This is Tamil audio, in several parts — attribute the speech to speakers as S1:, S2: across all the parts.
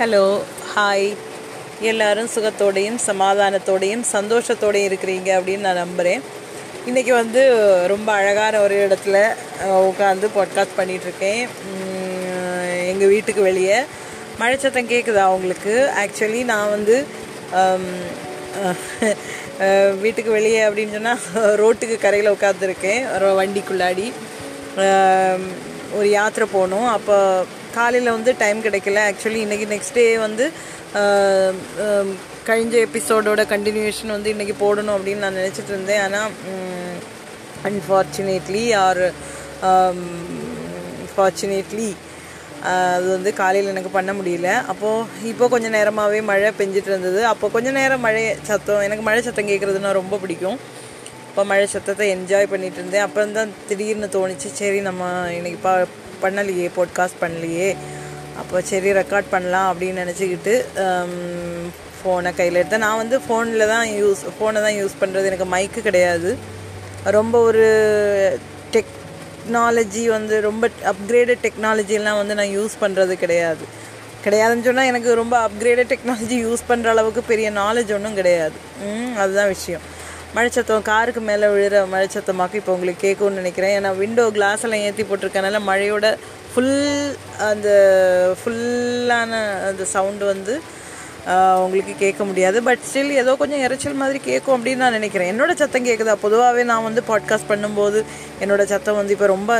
S1: ஹலோ ஹாய் எல்லாரும் சுகத்தோடையும் சமாதானத்தோடையும் சந்தோஷத்தோடையும் இருக்கிறீங்க அப்படின்னு நான் நம்புகிறேன் இன்றைக்கி வந்து ரொம்ப அழகான ஒரு இடத்துல உட்காந்து பாட்காஸ்ட் பண்ணிகிட்ருக்கேன் எங்கள் வீட்டுக்கு வெளியே. மழை சத்தம் கேட்குதா அவங்களுக்கு ஆக்சுவலி நான் வந்து வீட்டுக்கு வெளியே அப்படின்னு சொன்னால் ரோட்டுக்கு கரையில் உட்காந்துருக்கேன் வண்டிக்குள்ளாடி. ஒரு யாத்திரை போகணும். அப்போ காலையில் வந்து டைம் கிடைக்கல. ஆக்சுவலி இன்றைக்கி நெக்ஸ்ட் டே வந்து கழிஞ்ச எபிசோடோட கண்டினியூஷன் வந்து இன்றைக்கி போடணும் அப்படின்னு நான் நினச்சிட்டு இருந்தேன். ஆனால் அன்ஃபார்ச்சுனேட்லி ஆர் ஃபார்ச்சுனேட்லி அது வந்து காலையில் எனக்கு பண்ண முடியல. அப்போது இப்போ கொஞ்சம் நேரமாகவே மழை பெஞ்சிட்டு இருந்தது. அப்போ கொஞ்சம் நேரம் மழை சத்தம் எனக்கு மழை சத்தம் கேட்குறதுனா ரொம்ப பிடிக்கும். இப்போ மழை சத்தத்தை என்ஜாய் பண்ணிகிட்டு இருந்தேன். அப்புறம் தான் திடீர்னு தோணுச்சு சரி நம்ம இன்றைக்கி பா பண்ணலையே பாட்காஸ்ட் பண்ணலையே. அப்போ சரி ரெக்கார்ட் பண்ணலாம் அப்படின்னு நினச்சிக்கிட்டு ஃபோனை கையில் எடுத்தேன். நான் வந்து ஃபோனில் தான் யூஸ் ஃபோனை தான் யூஸ் பண்ணுறது எனக்கு மைக்கு கிடையாது. ரொம்ப ஒரு டெக்னாலஜி வந்து ரொம்ப அப்கிரேடட் டெக்னாலஜிலாம் வந்து நான் யூஸ் பண்ணுறது கிடையாது. கிடையாதுன்னு சொன்னால் எனக்கு ரொம்ப அப்கிரேடட் டெக்னாலஜி யூஸ் பண்ணுற அளவுக்கு பெரிய நாலேஜ் ஒன்றும் கிடையாது. அதுதான் விஷயம். மழைச்சத்தம் காருக்கு மேலே விழுற மழைச்சத்தமாக்கு இப்போ உங்களுக்கு கேட்கும்னு நினைக்கிறேன். ஏன்னா விண்டோ கிளாஸ் எல்லாம் ஏற்றி போட்டிருக்கனால மழையோட ஃபுல் அந்த ஃபுல்லான அந்த சவுண்டு வந்து உங்களுக்கு கேட்க முடியாது. பட் ஸ்டில் ஏதோ கொஞ்சம் இறைச்சல் மாதிரி கேட்கும் அப்படின்னு நான் நினைக்கிறேன். என்னோட சத்தம் கேட்குதா பொதுவாகவே நான் வந்து பாட்காஸ்ட் பண்ணும்போது என்னோட சத்தம் வந்து இப்போ ரொம்ப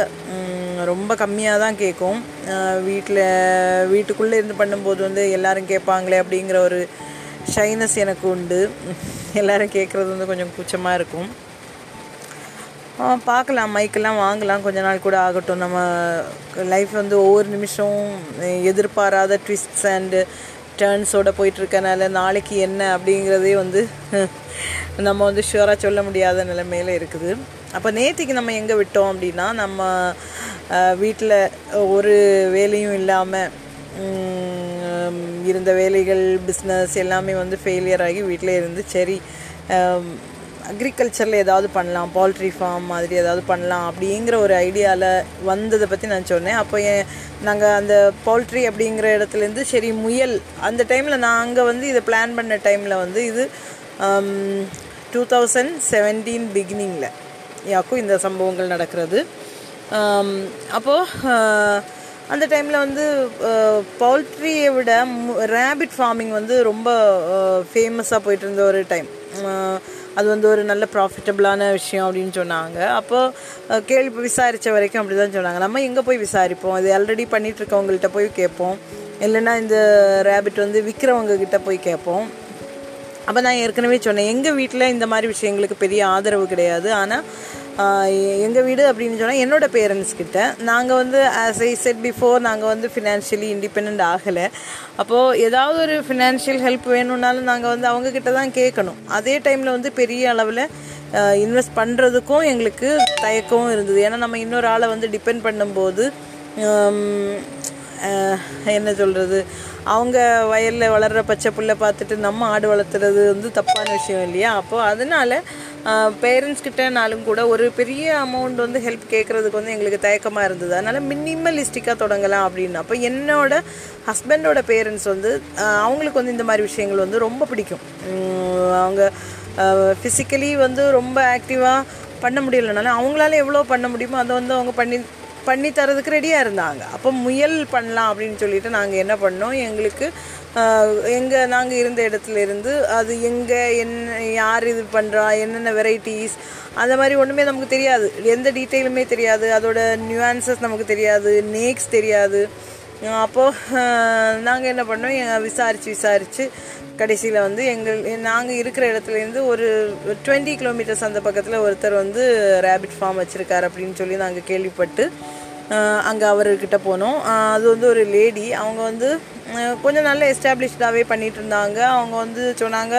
S1: ரொம்ப கம்மியாக தான் கேட்கும் வீட்டில் வீட்டுக்குள்ளே இருந்து பண்ணும்போது வந்து எல்லோரும் கேட்பாங்களே அப்படிங்கிற ஒரு ஷைனஸ் எனக்கு உண்டு எல்லோரும் கேட்குறது வந்து கொஞ்சம் கூச்சமாக இருக்கும். பார்க்கலாம் மைக்கெல்லாம் வாங்கலாம். கொஞ்ச நாள் கூட ஆகட்டும். நம்ம லைஃப் வந்து ஒவ்வொரு நிமிஷம் எதிர்பாராத ட்விஸ்ட்ஸ் அண்டு டேர்ன்ஸோட போயிட்டுருக்கனால நாளைக்கு என்ன அப்படிங்கிறதே வந்து நம்ம வந்து ஷுவராக சொல்ல முடியாத நிலைமையில் இருக்குது. அப்போ நேற்றுக்கு நம்ம எங்கே விட்டோம் அப்படின்னா நம்ம வீட்டில் ஒரு வேலையும் இல்லாமல் இருந்த வேலைகள் பிஸ்னஸ் எல்லாமே வந்து ஃபெயிலியர் ஆகி வீட்டிலே இருந்து சரி அக்ரிகல்ச்சரில் ஏதாவது பண்ணலாம் பால்ட்ரி ஃபார்ம் மாதிரி ஏதாவது பண்ணலாம் அப்படிங்கிற ஒரு ஐடியாவில் வந்ததை பற்றி நான் சொன்னேன். அப்போ நாங்கள் அந்த பால்ட்ரி அப்படிங்கிற இடத்துலேருந்து சரி முயல் அந்த டைமில் நான் அங்கே வந்து இதை பிளான் பண்ண டைமில் வந்து இது டூ தௌசண்ட் செவன்டீன் பிகினிங்கில் யாக்கும் இந்த சம்பவங்கள் நடக்கிறது. அப்போது அந்த டைமில் வந்து பவுல்ட்ரியை விட ரேபிட் ஃபார்மிங் வந்து ரொம்ப ஃபேமஸாக போயிட்டு இருந்த ஒரு டைம். அது வந்து ஒரு நல்ல ப்ராஃபிட்டபிளான விஷயம் அப்படின்னு சொன்னாங்க. அப்போது கேள்வி விசாரித்த வரைக்கும் அப்படி தான் சொன்னாங்க. நம்ம எங்கே போய் விசாரிப்போம்? இது ஆல்ரெடி பண்ணிகிட்ருக்கவங்கள்ட்ட போய் கேட்போம். இல்லைன்னா இந்த ரேபிட் வந்து விற்கிறவங்க கிட்ட போய் கேட்போம். அப்போ நான் ஏற்கனவே சொன்னேன் எங்கள் வீட்டில் இந்த மாதிரி விஷயங்களுக்கு பெரிய ஆதரவு கிடையாது. ஆனால் எங்கள் வீடு அப்படின்னு சொன்னால் என்னோடய பேரண்ட்ஸ் கிட்ட. நாங்கள் வந்து ஆஸ் ஐ செட் பிஃபோர் நாங்கள் வந்து ஃபினான்ஷியலி இண்டிபெண்ட் ஆகலை. அப்போது ஏதாவது ஒரு ஃபினான்ஷியல் ஹெல்ப் வேணும்னாலும் நாங்கள் வந்து அவங்கக்கிட்ட தான் கேட்கணும். அதே டைமில் வந்து பெரிய அளவில் இன்வெஸ்ட் பண்ணுறதுக்கும் எங்களுக்கு தயக்கமும் இருந்தது. ஏன்னா நம்ம இன்னொரு ஆளை வந்து டிபெண்ட் பண்ணும்போது என்ன சொல்கிறது அவங்க வயலில் வளர்கிற பச்சை புல்லை பார்த்துட்டு நம்ம ஆடு வளர்த்துறது வந்து தப்பான விஷயம் இல்லையா? அப்போது அதனால் பேரண்ட்ஸ் கிட்டனாலும் கூட ஒரு பெரிய அமௌண்ட் வந்து ஹெல்ப் கேட்குறதுக்கு வந்து எங்களுக்கு தயக்கமாக இருந்தது. அதனால் மினிமலிஸ்டிக்காக தொடங்கலாம் அப்படின்னு. அப்போ என்னோட ஹஸ்பண்டோட பேரண்ட்ஸ் வந்து அவங்களுக்கு வந்து இந்த மாதிரி விஷயங்கள் வந்து ரொம்ப பிடிக்கும். அவங்க ஃபிசிக்கலி வந்து ரொம்ப ஆக்டிவாக பண்ண முடியலனாலும் அவங்களால எவ்வளோ பண்ண முடியுமோ அதை வந்து அவங்க பண்ணி பண்ணி தரதுக்கு ரெடியாக இருந்தாங்க. அப்போ முயல் பண்ணலாம் அப்படின்னு சொல்லிட்டு நாங்கள் என்ன பண்ணோம் எங்களுக்கு எங்கள் நாங்கள் இருந்த இடத்துல இருந்து அது எங்கே என்ன யார் இது பண்ணுறா என்னென்ன வெரைட்டிஸ் அந்த மாதிரி ஒன்றுமே நமக்கு தெரியாது. எந்த டீட்டெயிலுமே தெரியாது. அதோட நியூஆன்சஸ் நமக்கு தெரியாது. நேக்ஸ் தெரியாது. அப்போது நாங்கள் என்ன பண்ணோம்? விசாரித்து விசாரித்து கடைசியில் வந்து எங்கள் நாங்கள் இருக்கிற இடத்துலேருந்து ஒரு டுவெண்ட்டி கிலோமீட்டர்ஸ் அந்த பக்கத்தில் ஒருத்தர் வந்து ரேபிட் ஃபார்ம் வச்சுருக்கார் அப்படின்னு சொல்லி நாங்கள் கேள்விப்பட்டு அங்கே அவர்கிட்ட போனோம். அது வந்து ஒரு லேடி அவங்க வந்து கொஞ்சம் நல்ல எஸ்டாப்ளிஷ்டாகவே பண்ணிகிட்டு இருந்தாங்க அவங்க வந்து சொன்னாங்க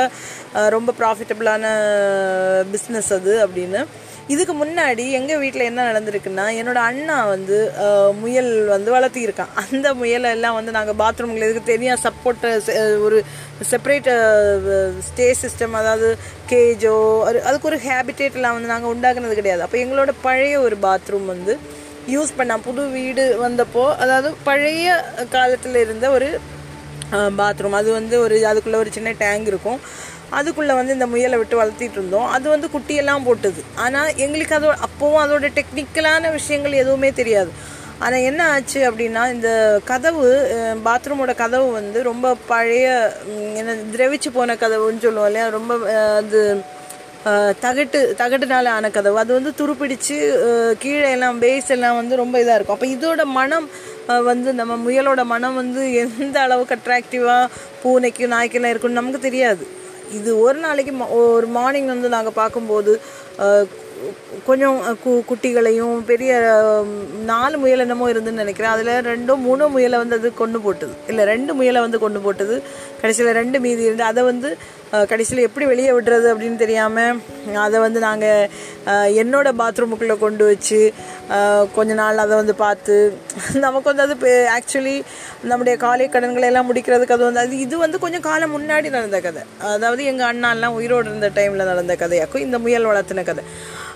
S1: ரொம்ப ப்ராஃபிட்டபிளான பிஸ்னஸ் அது அப்படின்னு. இதுக்கு முன்னாடி எங்கள் வீட்டில் என்ன நடந்திருக்குன்னா என்னோட அண்ணா வந்து முயல் வந்து வளர்த்திருக்கான். அந்த முயலை எல்லாம் வந்து நாங்கள் பாத்ரூம்ல இதுக்கு தனியாக சப்போர்ட் ஒரு செப்பரேட் ஸ்டே சிஸ்டம் அதாவது கேஜோ அதுக்கு ஒரு ஹேபிட்டேட்லாம் வந்து நாங்கள் உண்டாக்குனது கிடையாது. அப்போ எங்களோட பழைய ஒரு பாத்ரூம் வந்து யூஸ் பண்ணால் புது வீடு வந்தப்போ அதாவது பழைய காலத்தில் இருந்த ஒரு பாத்ரூம் அது வந்து ஒரு அதுக்குள்ளே ஒரு சின்ன டேங்க் இருக்கும். அதுக்குள்ளே வந்து இந்த முயலை விட்டு வளர்த்திட்டு இருந்தோம். அது வந்து குட்டியெல்லாம் போட்டுது. ஆனால் எங்களுக்கு அதோ அப்போவும் அதோட டெக்னிக்கலான விஷயங்கள் எதுவுமே தெரியாது. ஆனால் என்ன ஆச்சு அப்படின்னா இந்த கதவு பாத்ரூமோட கதவு வந்து ரொம்ப பழைய என்ன திரவிச்சு போன கதவுன்னு சொல்லுவோம் இல்லையா? ரொம்ப அது தகட்டு தகட்டுனால ஆன கதவு. அது வந்து துருப்பிடிச்சு கீழே எல்லாம் பேஸ் எல்லாம் வந்து ரொம்ப இதாக இருக்கும். அப்போ இதோட மனம் வந்து நம்ம முயலோட மனம் வந்து எந்த அளவுக்கு அட்ராக்டிவாக பூனைக்கு நாய்க்கெல்லாம் இருக்குன்னு நமக்கு தெரியாது. இது ஒரு நாளைக்கு ம- ஒரு மார்னிங் வந்து நாங்கள் பார்க்கும்போது கொஞ்சம் கு குட்டிகளையும் பெரிய நாலு முயல் என்னமோ இருந்துன்னு நினைக்கிறேன். அதில் ரெண்டோ மூணோ முயலை வந்து அது கொண்டு போட்டுது. இல்லை ரெண்டு முயலை வந்து கொண்டு போட்டுது. கடைசியில் ரெண்டு மீதி இருந்து அதை வந்து கடைசியில் எப்படி வெளியே விடுறது அப்படின்னு தெரியாமல் அதை வந்து நாங்கள் என்னோட பாத்ரூமுக்குள்ளே கொண்டு வச்சு கொஞ்ச நாள் அதை வந்து பார்த்து நமக்கு வந்து அது ஆக்சுவலி நம்முடைய காலை கடன்களை எல்லாம் முடிக்கிறதுக்கு அது வந்து அது இது வந்து கொஞ்சம் காலம் முன்னாடி நடந்த கதை. அதாவது எங்கள் அண்ணாலாம் உயிரோடு இருந்த டைமில் நடந்த கதையாக்கும் இந்த முயல் வளர்த்தின கதை.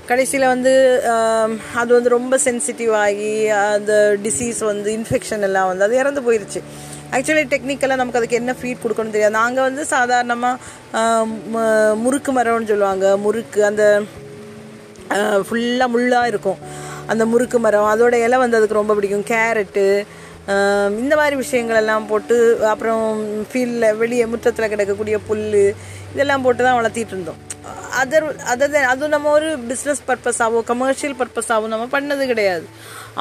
S1: கடைசியில் வந்து அது வந்து ரொம்ப சென்சிட்டிவ் ஆகி அந்த டிசீஸ் வந்து இன்ஃபெக்ஷன் எல்லாம் வந்து அது இறந்து போயிருச்சு. ஆக்சுவலி டெக்னிக்கலாக நமக்கு அதுக்கு என்ன ஃபீட் கொடுக்கணும் தெரியாது. நாங்கள் வந்து சாதாரணமாக முறுக்கு மரம்னு சொல்லுவாங்க. முறுக்கு அந்த ஃபுல்லாக முள்ளாக இருக்கும். அந்த முறுக்கு மரம். அதோட இலை வந்து அதுக்கு ரொம்ப பிடிக்கும். கேரட்டு இந்த மாதிரி விஷயங்கள் எல்லாம் போட்டு அப்புறம் ஃபீல்டில் வெளியே முற்றத்தில் கிடக்கக்கூடிய புல் இதெல்லாம் போட்டு தான் வளர்த்திட்டு இருந்தோம் அதர் அதர் அதுவும் நம்ம ஒரு பிஸ்னஸ் பர்பஸாகவோ கமர்ஷியல் பர்பஸாகவோ நம்ம பண்ணது கிடையாது.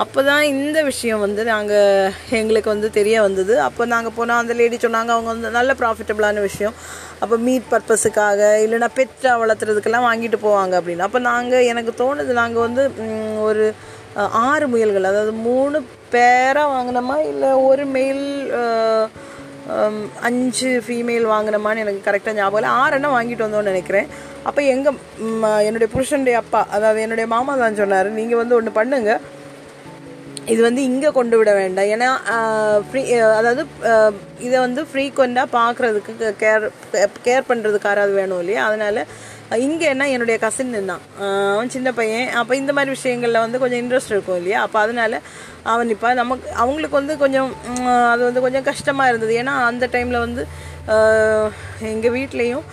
S1: அப்போ தான் இந்த விஷயம் வந்து நாங்கள் எங்களுக்கு வந்து தெரிய வந்தது. அப்போ நாங்கள் போனால் அந்த லேடி சொன்னாங்க அவங்க வந்து நல்ல ப்ராஃபிட்டபிளான விஷயம். அப்போ மீட் பர்பஸுக்காக இல்லைன்னா பெட்டா வளர்த்துறதுக்கெல்லாம் வாங்கிட்டு போவாங்க அப்படின்னு. அப்போ நாங்கள் எனக்கு தோணுது நாங்கள் வந்து ஒரு ஆறு முயல்கள் அதாவது மூணு பேராக வாங்கினோமா இல்லை ஒரு மெயில் Um, அஞ்சு ஃபீமேல் வாங்கினோமான்னு எனக்கு கரெக்டாக ஞாபகம் இல்லை. ஆறெண்ணம் வாங்கிட்டு வந்தோன்னு நினைக்கிறேன். அப்போ எங்கள் என்னுடைய புருஷனுடைய அப்பா அதாவது என்னுடைய மாமா தான் சொன்னார். நீங்கள் வந்து ஒன்று பண்ணுங்க. இது வந்து இங்கே கொண்டு விட வேண்டாம். ஏன்னா ஃப்ரீ அதாவது இதை வந்து ஃப்ரீக்வெண்ட்டாக பார்க்குறதுக்கு கேர் கேர் பண்ணுறதுக்கு யாராவது வேணும் இல்லையா? அதனால் இங்கே என்ன என்னுடைய கசின் தான் அவன் சின்ன பையன். அப்போ இந்த மாதிரி விஷயங்களில் வந்து கொஞ்சம் இன்ட்ரெஸ்ட் இருக்கும் இல்லையா? அப்போ அதனால அவன் இப்போ நமக்கு அவங்களுக்கு வந்து கொஞ்சம் அது வந்து கொஞ்சம் கஷ்டமாக இருந்தது. ஏன்னா அந்த டைமில் வந்து எங்கள் வீட்லேயும்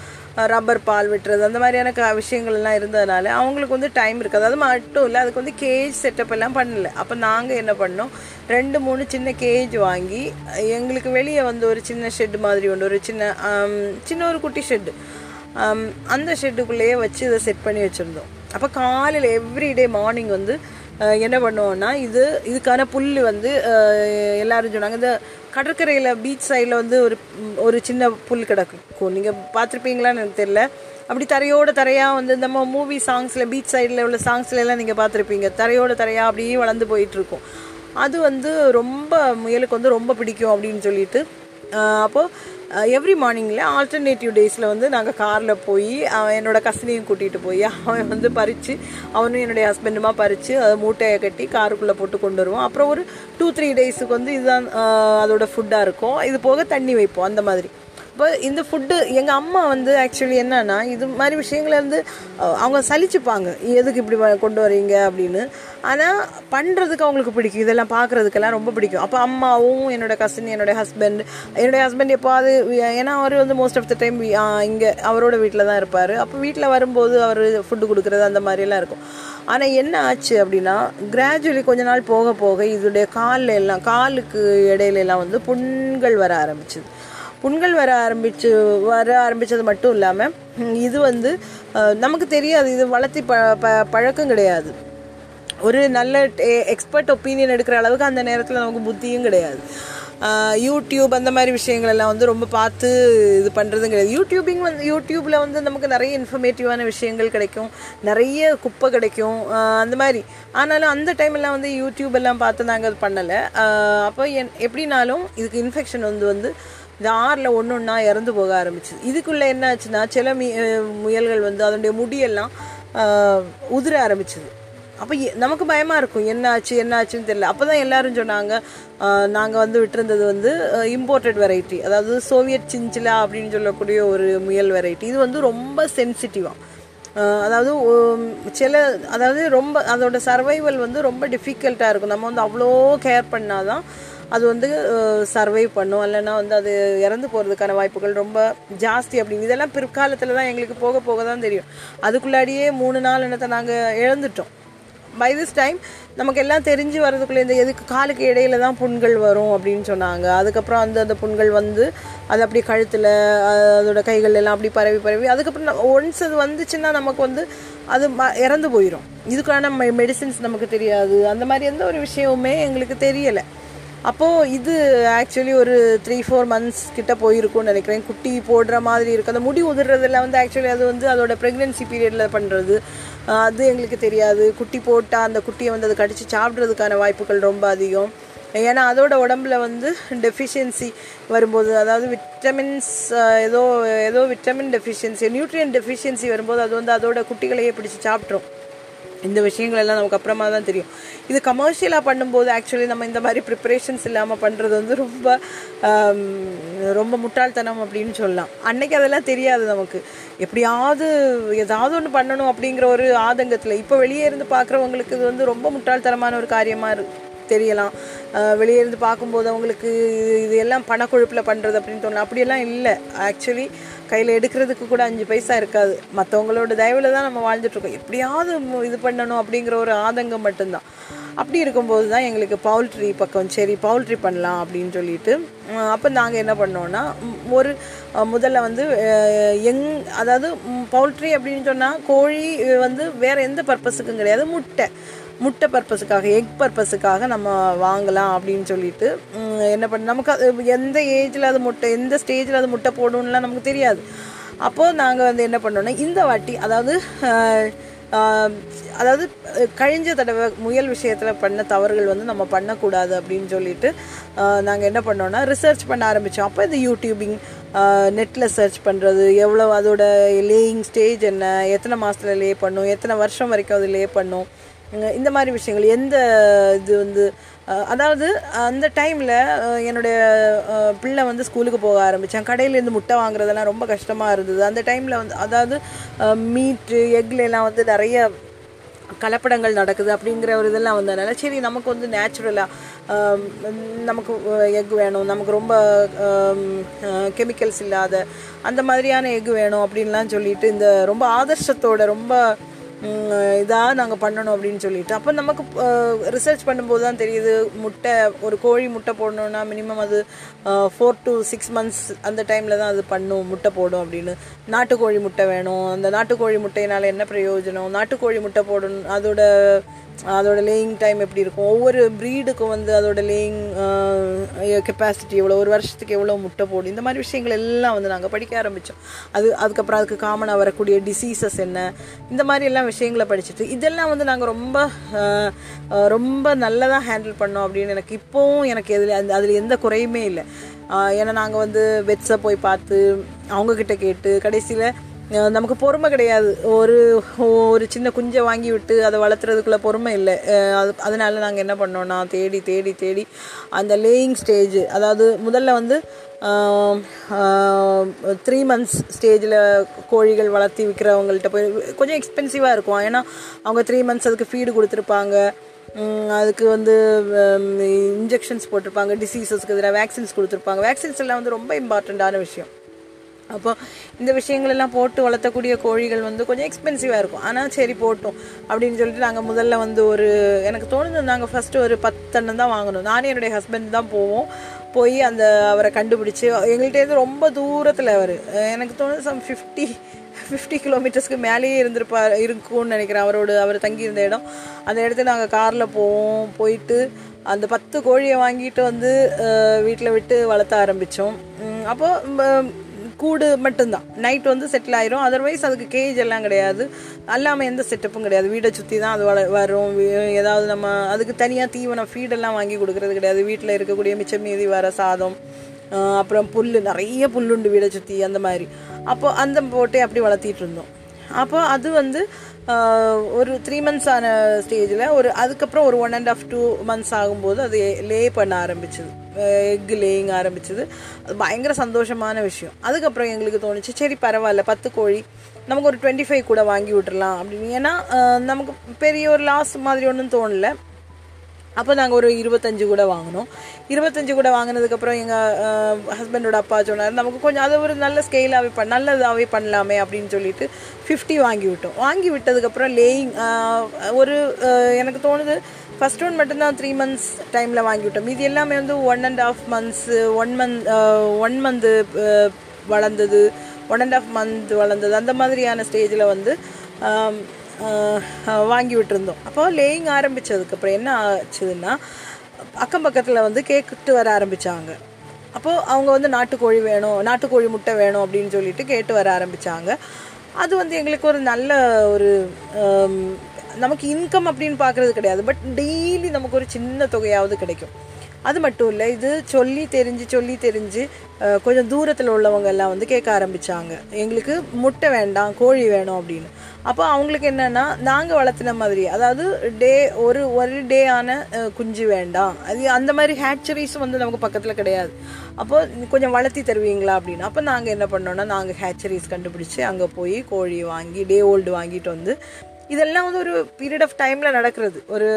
S1: ரப்பர் பால் விட்டுறது அந்த மாதிரியான க விஷயங்கள் எல்லாம் இருந்ததுனால அவங்களுக்கு வந்து டைம் இருக்காது. அது மட்டும் இல்லை அதுக்கு வந்து கேஜ் செட்டப் எல்லாம் பண்ணல. அப்போ நாங்கள் என்ன பண்ணோம்? ரெண்டு மூணு சின்ன கேஜ் வாங்கி எங்களுக்கு வெளியே வந்து ஒரு சின்ன ஷெட் மாதிரி உண்டு. ஒரு சின்ன சின்ன ஒரு குட்டி ஷெட்டு அந்த ஷெட்டுக்குள்ளேயே வச்சு இதை செட் பண்ணி வச்சுருந்தோம். அப்போ காலையில் எவ்ரிடே மார்னிங் வந்து என்ன பண்ணுவோம்னா இது இதுக்கான புல் வந்து எல்லோரும் எல்லாரும் சொன்னாங்க இந்த கடற்கரையில் பீச் சைடில் வந்து ஒரு ஒரு சின்ன புல் கிடக்கும் நீங்கள் பார்த்துருப்பீங்களான்னு எனக்கு தெரியல. அப்படி தரையோட தரையாக வந்து நம்ம மூவி சாங்ஸில் பீச் சைடில் உள்ள சாங்ஸ்ல எல்லாம் நீங்கள் பார்த்துருப்பீங்க. தரையோட தரையாக அப்படியே வளர்ந்து போயிட்டுருக்கும். அது வந்து ரொம்ப முயலுக்கு வந்து ரொம்ப பிடிக்கும் அப்படின்னு சொல்லிட்டு அப்போது எவ்ரி மார்னிங்கில் ஆல்டர்னேட்டிவ் டேஸில் வந்து நாங்கள் காரில் போய் அவன் என்னோட கசினையும் கூட்டிகிட்டு போய். அவன் வந்து பறித்து அவனும் என்னுடைய ஹஸ்பண்டுமா பறித்து அதை மூட்டையை கட்டி காருக்குள்ளே போட்டு கொண்டு வருவோம். அப்புறம் ஒரு டூ த்ரீ டேஸுக்கு வந்து இதுதான் அதோட ஃபுட்டாக இருக்கும். இது போக தண்ணி வைப்போம் அந்த மாதிரி. இப்போ இந்த ஃபுட்டு எங்கள் அம்மா வந்து ஆக்சுவலி என்னன்னா இது மாதிரி விஷயங்கள்லேருந்து வந்து அவங்க சலிச்சுப்பாங்க. எதுக்கு இப்படி கொண்டு வரீங்க அப்படின்னு. ஆனால் பண்ணுறதுக்கு அவங்களுக்கு பிடிக்கும். இதெல்லாம் பார்க்குறதுக்கெல்லாம் ரொம்ப பிடிக்கும். அப்போ அம்மாவும் என்னோடய கசின் என்னுடைய ஹஸ்பண்ட் என்னுடைய ஹஸ்பண்ட் எப்போது ஏன்னா அவர் வந்து மோஸ்ட் ஆஃப் த டைம் இங்கே அவரோட வீட்டில் தான் இருப்பார். அப்போ வீட்டில் வரும்போது அவர் ஃபுட்டு கொடுக்குறது அந்த மாதிரியெல்லாம் இருக்கும். ஆனால் என்ன ஆச்சு அப்படின்னா கிராஜுவலி கொஞ்ச நாள் போக போக இதோடைய காலில் எல்லாம் காலுக்கு இடையிலெல்லாம் வந்து புண்கள் வர ஆரம்பிச்சுது. புண்கள் வர ஆரம்பிச்சு வர ஆரம்பித்தது மட்டும் இல்லாமல் இது வந்து நமக்கு தெரியாது. இது வளர்த்தி ப ப பழக்கம் கிடையாது. ஒரு நல்ல எக்ஸ்பர்ட் ஒப்பீனியன் எடுக்கிற அளவுக்கு அந்த நேரத்தில் நமக்கு புத்தியும் கிடையாது. யூடியூப் அந்த மாதிரி விஷயங்கள் எல்லாம் வந்து ரொம்ப பார்த்து இது பண்ணுறதும் கிடையாது. யூடியூபிங் வந்து யூடியூப்பில் வந்து நமக்கு நிறைய இன்ஃபர்மேட்டிவான விஷயங்கள் கிடைக்கும். நிறைய குப்பை கிடைக்கும். அந்த மாதிரி. ஆனாலும் அந்த டைம்லாம் வந்து யூடியூப் எல்லாம் பார்த்து நாங்கள் அது பண்ணலை. அப்போ என் எப்படினாலும் இதுக்கு இன்ஃபெக்ஷன் வந்து வந்து இந்த ஆறில் ஒன்று ஒன்றா இறந்து போக ஆரம்பிச்சிது. இதுக்குள்ளே என்ன ஆச்சுன்னா சில மீ முயல்கள் வந்து அதனுடைய முடியெல்லாம் உதிர ஆரம்பிச்சிது. அப்போ நமக்கு பயமாக இருக்கும். என்ன ஆச்சு என்ன ஆச்சுன்னு தெரியல. அப்போ தான் எல்லோரும் சொன்னாங்க நாங்கள் வந்து விட்டுருந்தது வந்து இம்போர்ட்டட் வெரைட்டி அதாவது சோவியட் சிஞ்சிலா அப்படின்னு சொல்லக்கூடிய ஒரு முயல் வெரைட்டி இது வந்து ரொம்ப சென்சிட்டிவாக அதாவது சில அதாவது ரொம்ப அதோட சர்வைவல் வந்து ரொம்ப டிஃபிகல்ட்டாக இருக்கும். நம்ம வந்து அவ்வளோ கேர் பண்ணாதான் அது வந்து சர்வைவ் பண்ணும். இல்லைன்னா வந்து அது இறந்து போகிறதுக்கான வாய்ப்புகள் ரொம்ப ஜாஸ்தி அப்படின்னு. இதெல்லாம் பிற்காலத்தில் தான் எங்களுக்கு போக போக தான் தெரியும். அதுக்குள்ளாடியே மூணு நாள் என்னத்தை நாங்கள் இழந்துட்டோம். பை திஸ் டைம் நமக்கு எல்லாம் தெரிஞ்சு வர்றதுக்குள்ளே இந்த எதுக்கு காலுக்கு இடையில தான் புண்கள் வரும் அப்படின்னு சொன்னாங்க. அதுக்கப்புறம் அந்த அந்த புண்கள் வந்து அது அப்படி கழுத்தில் அதோட கைகள் எல்லாம் அப்படி பரவி பரவி அதுக்கப்புறம் ஒன்ஸ் அது வந்துச்சுன்னா நமக்கு வந்து அது ம- இறந்து போயிடும் இதுக்கான மெடிசின்ஸ் நமக்கு தெரியாது. அந்த மாதிரி எந்த ஒரு விஷயமுமே எங்களுக்கு தெரியலை. அப்போது இது ஆக்சுவலி ஒரு த்ரீ ஃபோர் மந்த்ஸ் கிட்ட போயிருக்கும்னு நினைக்கிறேன். குட்டி போடுற மாதிரி இருக்கும் அந்த முடி உதிர்றதுல வந்து ஆக்சுவலி அது வந்து அதோட ப்ரெக்னென்சி பீரியடில் பண்ணுறது அது எங்களுக்கு தெரியாது. குட்டி போட்டால் அந்த குட்டியை வந்து அது கடிச்சு சாப்பிட்றதுக்கான வாய்ப்புகள் ரொம்ப அதிகம். ஏன்னா அதோட உடம்புல வந்து டெஃபிஷியன்சி வரும்போது அதாவது விட்டமின்ஸ் ஏதோ ஏதோ விட்டமின் டெஃபிஷியன்சி நியூட்ரியன் டெஃபிஷியன்சி வரும்போது அது வந்து அதோட குட்டிகளையே பிடிச்சி சாப்பிட்ரும் இந்த விஷயங்கள் எல்லாம் நமக்கு அப்புறமா தான் தெரியும். இது கமர்ஷியலாக பண்ணும்போது ஆக்சுவலி நம்ம இந்த மாதிரி ப்ரிப்பரேஷன்ஸ் இல்லாமல் பண்ணுறது வந்து ரொம்ப ரொம்ப முட்டாள்தனம் அப்படின்னு சொல்லலாம். அன்னைக்கு அதெல்லாம் தெரியாது நமக்கு. எப்படியாவது ஏதாவது ஒன்று பண்ணணும் அப்படிங்கிற ஒரு ஆதங்கத்தில் இப்போ வெளியே இருந்து பார்க்குறவங்களுக்கு இது வந்து ரொம்ப முட்டாள்தனமான ஒரு காரியமாக இருக்கு தெரியலாம். வெளியே இருந்து பார்க்கும்போது அவங்களுக்கு இது- இது எல்லாம் பணக்கொழுப்பில் பண்ணுறது அப்படின்னு தோணலாம் அப்படியெல்லாம் இல்லை. ஆக்சுவலி கையில் எடுக்கிறதுக்கு கூட அஞ்சு பைசா இருக்காது. மற்றவங்களோட தயவில் தான் நம்ம வாழ்ந்துட்டுருக்கோம். எப்படியாவது இது பண்ணணும் அப்படிங்கிற ஒரு ஆதங்கம் மட்டும்தான். அப்படி இருக்கும்போது தான் எங்களுக்கு பவுல்ட்ரி பக்கம் சரி பவுல்ட்ரி பண்ணலாம் அப்படின்னு சொல்லிட்டு அப்போ நாங்கள் என்ன பண்ணோன்னா ஒரு முதல்ல வந்து எங் அதாவது பவுல்ட்ரி அப்படின்னு சொன்னால் கோழி வந்து வேறு எந்த பர்பஸுக்கும் கிடையாது முட்டை. முட்டை பர்பஸுக்காக எக் பர்பஸுக்காக நம்ம வாங்கலாம் அப்படின்னு சொல்லிட்டு என்ன பண்ண நமக்கு அது எந்த ஏஜில் அது முட்டை எந்த ஸ்டேஜில் அது முட்டை போடணும்லாம் நமக்கு தெரியாது. அப்போது நாங்கள் வந்து என்ன பண்ணோன்னா இந்த வாட்டி அதாவது அதாவது கழிஞ்ச தடவை முயல் விஷயத்தில் பண்ண தவறுகள் வந்து நம்ம பண்ணக்கூடாது அப்படின்னு சொல்லிட்டு நாங்கள் என்ன பண்ணோன்னா ரிசர்ச் பண்ண ஆரம்பித்தோம் அப்போ இந்த யூடியூபிங் நெட்டில் சர்ச் பண்ணுறது எவ்வளோ அதோட லேயிங் ஸ்டேஜ் என்ன எத்தனை மாதத்தில் லே பண்ணும் எத்தனை வருஷம் வரைக்கும் அது லே பண்ணும் இந்த மாதிரி விஷயங்கள் எந்த இது வந்து அதாவது அந்த டைமில் என்னுடைய பிள்ளை வந்து ஸ்கூலுக்கு போக ஆரம்பித்தான் கடையிலேருந்து முட்டை வாங்குறதெல்லாம் ரொம்ப கஷ்டமாக இருந்தது. அந்த டைமில் வந்து அதாவது மீட்டு எக்லாம் வந்து நிறைய கலப்படங்கள் நடக்குது அப்படிங்கிற ஒரு இதெல்லாம் வந்ததுனால சரி நமக்கு வந்து நேச்சுரலாக நமக்கு எக் வேணும். நமக்கு ரொம்ப கெமிக்கல்ஸ் இல்லாத அந்த மாதிரியான எக் வேணும் அப்படின்லாம் சொல்லிட்டு இந்த ரொம்ப ஆதர்ஷத்தோட ரொம்ப இதாக நாங்கள் பண்ணணும் அப்படின்னு சொல்லிட்டு. அப்போ நமக்கு ரிசர்ச் பண்ணும்போது தான் தெரியுது முட்டை ஒரு கோழி முட்டை போடணுன்னா மினிமம் அது ஃபோர் டு சிக்ஸ் மந்த்ஸ் அந்த டைமில் தான் அது பண்ணும் முட்டை போடும் அப்படின்னு. நாட்டுக்கோழி முட்டை வேணும். அந்த நாட்டுக்கோழி முட்டையினால் என்ன பிரயோஜனம்? நாட்டுக்கோழி முட்டை போடணும் அதோட அதோட லேயிங் டைம் எப்படி இருக்கும்? ஒவ்வொரு ப்ரீடுக்கும் வந்து அதோட லேயிங் கெப்பாசிட்டி எவ்வளோ ஒரு வருஷத்துக்கு எவ்வளோ முட்டை போடும் இந்த மாதிரி விஷயங்கள் எல்லாம் வந்து நாங்கள் படிக்க ஆரம்பித்தோம் அது அதுக்கப்புறம் அதுக்கு காமனாக வரக்கூடிய டிசீசஸ் என்ன? இந்த மாதிரி எல்லாம் விஷயங்களை படிச்சுட்டு இதெல்லாம் வந்து நாங்கள் ரொம்ப ரொம்ப நல்லதாக ஹேண்டில் பண்ணோம் அப்படின்னு எனக்கு இப்போவும் எனக்கு எதில் அந்த அதில் எந்த குறையுமே இல்லை. ஏன்னா நாங்கள் வந்து வெட்ஸை போய் பார்த்து அவங்கக்கிட்ட கேட்டு கடைசியில் நமக்கு பொறுமை கிடையாது. ஒரு ஒரு சின்ன குஞ்சை வாங்கி விட்டு அதை வளர்த்துறதுக்குள்ள பொறுமை இல்லை. அது அதனால நாங்கள் என்ன பண்ணோன்னா தேடி தேடி தேடி அந்த லேயிங் ஸ்டேஜ் அதாவது முதல்ல வந்து த்ரீ மந்த்ஸ் ஸ்டேஜில் கோழிகள் வளர்த்தி விற்கிறவங்கள்ட்ட போய் கொஞ்சம் எக்ஸ்பென்சிவாக இருக்கும். ஏன்னா அவங்க த்ரீ மந்த்ஸ் அதுக்கு ஃபீடு கொடுத்துருப்பாங்க. அதுக்கு வந்து இன்ஜெக்ஷன்ஸ் போட்டிருப்பாங்க டிசீசஸ்க்கு எதிராக வேக்சின்ஸ் கொடுத்துருப்பாங்க. வேக்சின்ஸ் எல்லாம் வந்து ரொம்ப இம்பார்ட்டண்ட்டான விஷயம். அப்போ இந்த விஷயங்களெல்லாம் போட்டு வளர்த்தக்கூடிய கோழிகள் வந்து கொஞ்சம் எக்ஸ்பென்சிவாக இருக்கும். ஆனால் சரி போட்டோம் அப்படின்னு சொல்லிட்டு நாங்கள் முதல்ல வந்து ஒரு எனக்கு தோணுது நாங்கள் ஃபஸ்ட்டு ஒரு பத்தெண்ணம் தான் வாங்கணும். நானே என்னுடைய ஹஸ்பண்ட் தான் போவோம். போய் அந்த அவரை கண்டுபிடிச்சி எங்கள்கிட்டேருந்து ரொம்ப தூரத்தில் அவர். எனக்கு தோணுது சம் ஃபிஃப்டி ஃபிஃப்டி கிலோமீட்டர்ஸ்க்கு மேலேயே இருந்திருப்பார் இருக்கும்னு நினைக்கிறேன். அவரோட அவர் தங்கியிருந்த இடம். அந்த இடத்துல நாங்கள் காரில் போவோம். போயிட்டு அந்த பத்து கோழியை வாங்கிட்டு வந்து வீட்டில் விட்டு வளர்த்த ஆரம்பித்தோம் அப்போது கூடு மட்டும்தான். நைட் வந்து செட்டில் ஆயிரும். அதர்வைஸ் அதுக்கு கேஜ் எல்லாம் கிடையாது. அல்லாமல் எந்த செட்டப்பும் கிடையாது. வீடை சுற்றி தான் அது வள வரும். ஏதாவது நம்ம அதுக்கு தனியாக தீவனம் ஃபீடெல்லாம் வாங்கி கொடுக்கறது கிடையாது. வீட்டில் இருக்கக்கூடிய மிச்சம் மீதி வர சாதம் அப்புறம் புல் நிறைய புல்லுண்டு வீடை சுற்றி அந்த மாதிரி. அப்போ அந்த போட்டே அப்படி வளர்த்திட்டு இருந்தோம். அப்போ அது வந்து ஒரு த்ரீ மந்த்ஸ் ஆன ஸ்டேஜில் ஒரு அதுக்கப்புறம் ஒரு one and half two months ஆகும்போது அது லே பண்ண ஆரம்பிச்சது. எக் லேயிங் ஆரம்பிச்சது. அது பயங்கர சந்தோஷமான விஷயம். அதுக்கப்புறம் எங்களுக்கு தோணுச்சு சரி பரவாயில்ல பத்து கோழி நமக்கு ஒரு டுவெண்ட்டி ஃபைவ் கூட வாங்கி விட்டுறலாம். அப்படின்னு. ஏன்னா நமக்கு பெரிய ஒரு லாஸ் மாதிரி ஒன்றும் தோணல. அப்போ நாங்கள் ஒரு இருபத்தஞ்சு கூட வாங்கினோம். இருபத்தஞ்சு கூட வாங்கினதுக்கப்புறம் எங்கள் ஹஸ்பண்டோட அப்பா சொன்னார் நமக்கு கொஞ்சம் அதை ஒரு நல்ல ஸ்கெயிலாகவே பண்ண நல்லதாகவே பண்ணலாமே அப்படின்னு சொல்லிட்டு ஃபிஃப்டி வாங்கி விட்டோம். வாங்கி விட்டதுக்கப்புறம் லேயிங் ஒரு எனக்கு தோணுது ஃபர்ஸ்ட் ஒன் மட்டும்தான் த்ரீ மந்த்ஸ் டைமில் வாங்கி விட்டோம். இது எல்லாமே வந்து one and half months one month one month வளர்ந்தது ஒன் அண்ட் ஆஃப் மந்த் வளர்ந்தது. அந்த மாதிரியான ஸ்டேஜில் வந்து um, uh, uh, வாங்கி விட்டுருந்தோம். அப்போ லேயிங் ஆரம்பித்ததுக்கப்புறம் என்ன ஆச்சுதுன்னா அக்கம் பக்கத்தில் வந்து கேட்டு வர ஆரம்பித்தாங்க அப்போது அவங்க வந்து நாட்டுக்கோழி வேணும் நாட்டுக்கோழி முட்டை வேணும் அப்படின்னு சொல்லிட்டு கேட்டு வர ஆரம்பித்தாங்க அது வந்து எங்களுக்கு ஒரு நல்ல ஒரு um, நமக்கு இன்கம் அப்படின்னு பார்க்குறது கிடையாது. பட் டெய்லி நமக்கு ஒரு சின்ன தொகையாவது கிடைக்கும். அது மட்டும் இல்லை இது சொல்லி தெரிஞ்சு சொல்லி தெரிஞ்சு கொஞ்சம் தூரத்தில் உள்ளவங்க எல்லாம் வந்து கேட்க ஆரம்பித்தாங்க எங்களுக்கு முட்டை வேண்டாம் கோழி வேணும் அப்படின்னு. அப்போ அவங்களுக்கு என்னென்னா நாங்கள் வளர்த்துன மாதிரி அதாவது டே ஒரு ஒரு டே ஆன குஞ்சு வேண்டாம். அது அந்த மாதிரி ஹேச்சரிஸும் வந்து நமக்கு பக்கத்தில் கிடையாது. அப்போது கொஞ்சம் வளர்த்தி தருவீங்களா அப்படின்னு. அப்போ நாங்கள் என்ன பண்ணோன்னா நாங்கள் ஹேச்சரிஸ் கண்டுபிடிச்சி அங்கே போய் கோழி வாங்கி டே ஓல்டு வாங்கிட்டு வந்து இதெல்லாம் வந்து ஒரு பீரியட் ஆஃப் டைமில் நடக்கிறது. ஒரு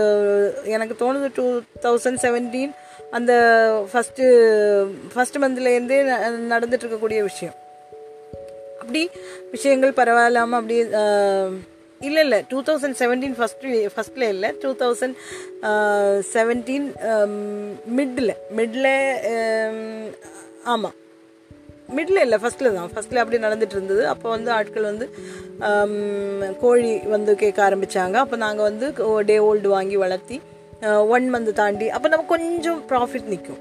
S1: எனக்கு தோணுது டூ தௌசண்ட் செவன்டீன் அந்த ஃபஸ்ட்டு ஃபஸ்ட் மந்த்லேருந்தே நடந்துட்டு இருக்கக்கூடிய விஷயம். அப்படி விஷயங்கள் பரவாயில்லாமல் அப்படியே இல்லை இல்லை. டூ தௌசண்ட் செவன்டீன் ஃபஸ்ட்டு ஃபஸ்ட்டில் இல்லை. Two thousand seventeen middle middle ஆமாம் மிடில் இல்லை ஃபஸ்ட்டில் தான். ஃபஸ்ட்டில் அப்படி நடந்துட்டு இருந்தது. அப்போ வந்து ஆட்கள் வந்து கோழி வந்து கேட்க ஆரம்பித்தாங்க அப்போ நாங்கள் வந்து டே ஓல்டு வாங்கி வளர்த்தி ஒன் மந்த் தாண்டி அப்போ நம்ம கொஞ்சம் ப்ராஃபிட் நிற்கும்